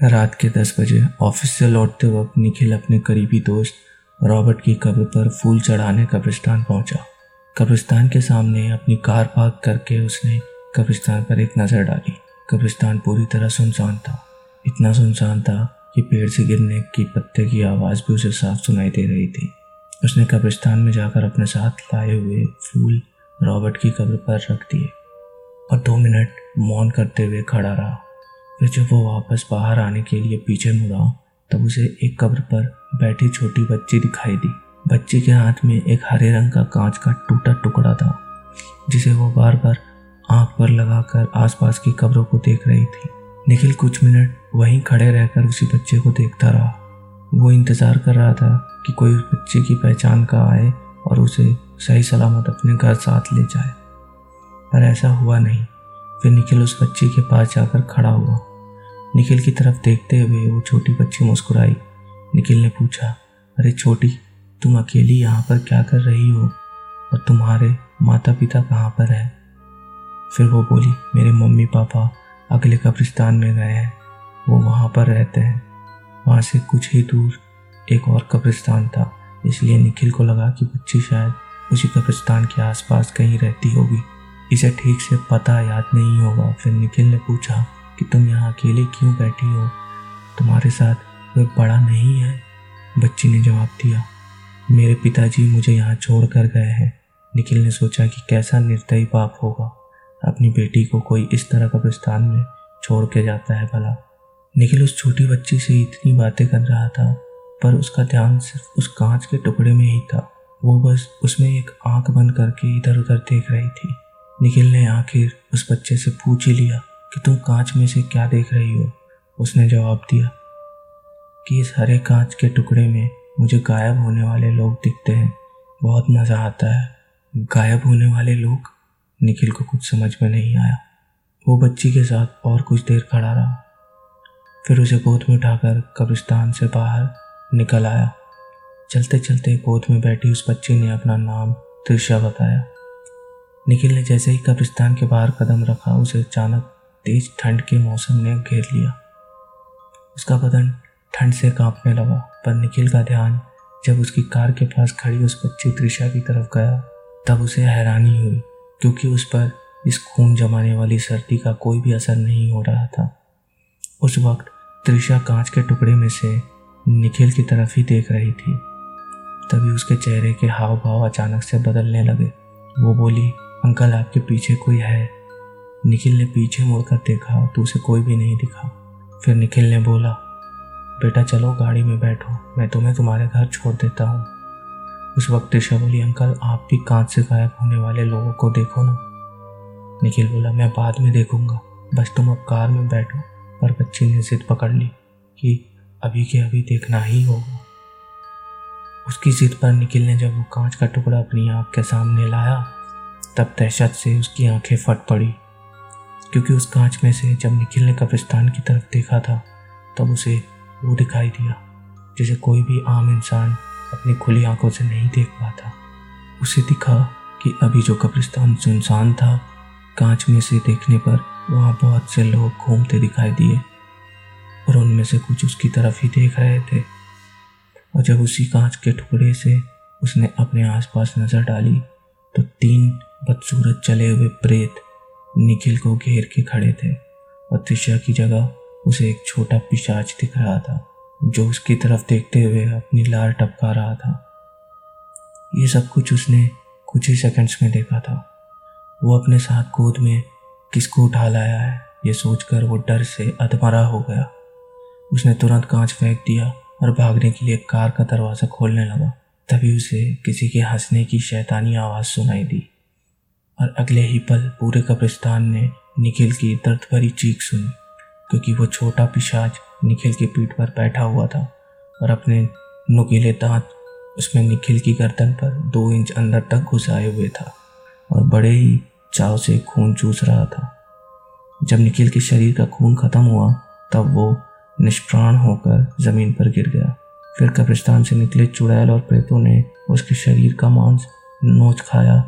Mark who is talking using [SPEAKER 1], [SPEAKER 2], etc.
[SPEAKER 1] रात के दस बजे ऑफ़िस से लौटते वक्त निखिल अपने करीबी दोस्त रॉबर्ट की कब्र पर फूल चढ़ाने कब्रिस्तान पहुँचा। कब्रिस्तान के सामने अपनी कार पार्क करके उसने कब्रिस्तान पर एक नज़र डाली। कब्रिस्तान पूरी तरह सुनसान था। इतना सुनसान था कि पेड़ से गिरने की पत्ते की आवाज़ भी उसे साफ़ सुनाई दे रही थी। उसने कब्रिस्तान में जाकर अपने साथ लाए हुए फूल रॉबर्ट की कब्र पर रख दिए और दो मिनट मौन करते हुए खड़ा रहा। फिर जब वो वापस बाहर आने के लिए पीछे मुड़ा, तब उसे एक कब्र पर बैठी छोटी बच्ची दिखाई दी। बच्चे के हाथ में एक हरे रंग का कांच का टूटा टुकड़ा था, जिसे वो बार बार आँख पर लगाकर आसपास की कब्रों को देख रही थी। निखिल कुछ मिनट वहीं खड़े रहकर उसी बच्चे को देखता रहा। वो इंतज़ार कर रहा था कि कोई उस बच्चे की पहचान का आए और उसे सही सलामत अपने घर साथ ले जाए। पर ऐसा हुआ नहीं। फिर निखिल उस बच्चे के पास जाकर खड़ा हुआ। निखिल की तरफ़ देखते हुए वो छोटी बच्ची मुस्कुराई। निखिल ने पूछा, अरे छोटी, तुम अकेली यहाँ पर क्या कर रही हो? और तुम्हारे माता पिता कहाँ पर हैं? फिर वो बोली, मेरे मम्मी पापा अगले कब्रिस्तान में गए हैं। वो वहाँ पर रहते हैं। वहाँ से कुछ ही दूर एक और कब्रिस्तान था। इसलिए निखिल को लगा कि बच्ची शायद उसी कब्रिस्तान के आसपास कहीं रहती होगी। इसे ठीक से पता याद नहीं होगा। फिर निखिल ने पूछा कि तुम यहाँ अकेले क्यों बैठी हो? तुम्हारे साथ कोई बड़ा नहीं है, बच्ची ने जवाब दिया। मेरे पिताजी मुझे यहाँ छोड़ कर गए हैं। निखिल ने सोचा कि कैसा निर्दयी पाप होगा। अपनी बेटी को कोई इस तरह कब्रिस्तान में छोड़ के जाता है भला। निखिल उस छोटी बच्ची से इतनी बातें कर रहा था, पर उसका ध्यान सिर्फ़ उस कांच के टुकड़े में ही था। वो बस उसमें एक आँख बंद करके इधर उधर देख रही थी। निखिल ने आखिर उस बच्चे से पूछ ही लिया कि तुम कांच में से क्या देख रही हो? उसने जवाब दिया, कि इस हरे कांच के टुकड़े में मुझे गायब होने वाले लोग दिखते हैं। बहुत मज़ा आता है। गायब होने वाले लोग? निखिल को कुछ समझ में नहीं आया। वो बच्ची के साथ और कुछ देर खड़ा रहा। फिर उसे गोद में उठाकर कब्रिस्तान से बाहर निकल आया। चलते चलते गोद में बैठी उस बच्ची ने अपना नाम त्रिशा बताया। निखिल ने जैसे ही कब्रिस्तान के बाहर कदम रखा, उसे अचानक तेज ठंड के मौसम ने घेर लिया। उसका बदन ठंड से कांपने लगा, पर निखिल का ध्यान जब उसकी कार के पास खड़ी उस बच्ची त्रिशा की तरफ़ गया, तब उसे हैरानी हुई, क्योंकि उस पर इस खून जमाने वाली सर्दी का कोई भी असर नहीं हो रहा था। उस वक्त त्रिशा कांच के टुकड़े में से निखिल की तरफ़ ही देख रही थी। तभी उसके चेहरे के हाव भाव अचानक से बदलने लगे। वो बोली, अंकल, आपके पीछे कोई है? निखिल ने पीछे मुड़कर देखा तो उसे कोई भी नहीं दिखा। फिर निखिल ने बोला, बेटा चलो, गाड़ी में बैठो, मैं तुम्हें तुम्हारे घर छोड़ देता हूँ। उस वक्त ऋषा बोली अंकल आप भी कांच से गायब होने वाले लोगों को देखो ना। निखिल बोला, मैं बाद में देखूँगा। बस तुम अब कार में बैठो पर बच्ची ने जिद पकड़ ली कि अभी के अभी देखना ही होगा। उसकी जिद पर निखिल ने जब वो कांच का टुकड़ा अपनी आँख के सामने लाया, तब दहशत से उसकी आँखें फट पड़ी। क्योंकि उस कांच में से जब निखिल ने कब्रिस्तान की तरफ़ देखा था, तब उसे वो दिखाई दिया, जिसे कोई भी आम इंसान अपनी खुली आँखों से नहीं देख पाता। उसे दिखा कि अभी जो कब्रिस्तान सुनसान था, कांच में से देखने पर वहाँ बहुत से लोग घूमते दिखाई दिए और उनमें से कुछ उसकी तरफ़ ही देख रहे थे। और जब उसी कांच के टुकड़े से उसने अपने आसपास नज़र डाली तो तीन बदसूरत चले हुए प्रेत निखिल को घेर के खड़े थे। और त्रिशा की जगह उसे एक छोटा पिशाच दिख रहा था, जो उसकी तरफ़ देखते हुए अपनी लार टपका रहा था। ये सब कुछ उसने कुछ ही सेकंड्स में देखा था। वो अपने साथ गोद में किसको उठा लाया है, ये सोचकर वो डर से अधमरा हो गया। उसने तुरंत कांच फेंक दिया और भागने के लिए कार का दरवाज़ा खोलने लगा। तभी उसे किसी के हंसने की शैतानी आवाज़ सुनाई दी। और अगले ही पल पूरे कब्रिस्तान ने निखिल की दर्द भरी चीख सुनी, क्योंकि वो छोटा पिशाच निखिल की पीठ पर बैठा हुआ था और अपने नुकीले दांत उसमें निखिल की गर्दन पर दो इंच अंदर तक घुसाए हुए था और बड़े ही चाव से खून चूस रहा था। जब निखिल के शरीर का खून खत्म हुआ, तब वो निष्प्राण होकर ज़मीन पर गिर गया। फिर कब्रिस्तान से निकले चुड़ैल और प्रेतों ने उसके शरीर का मांस नोच खाया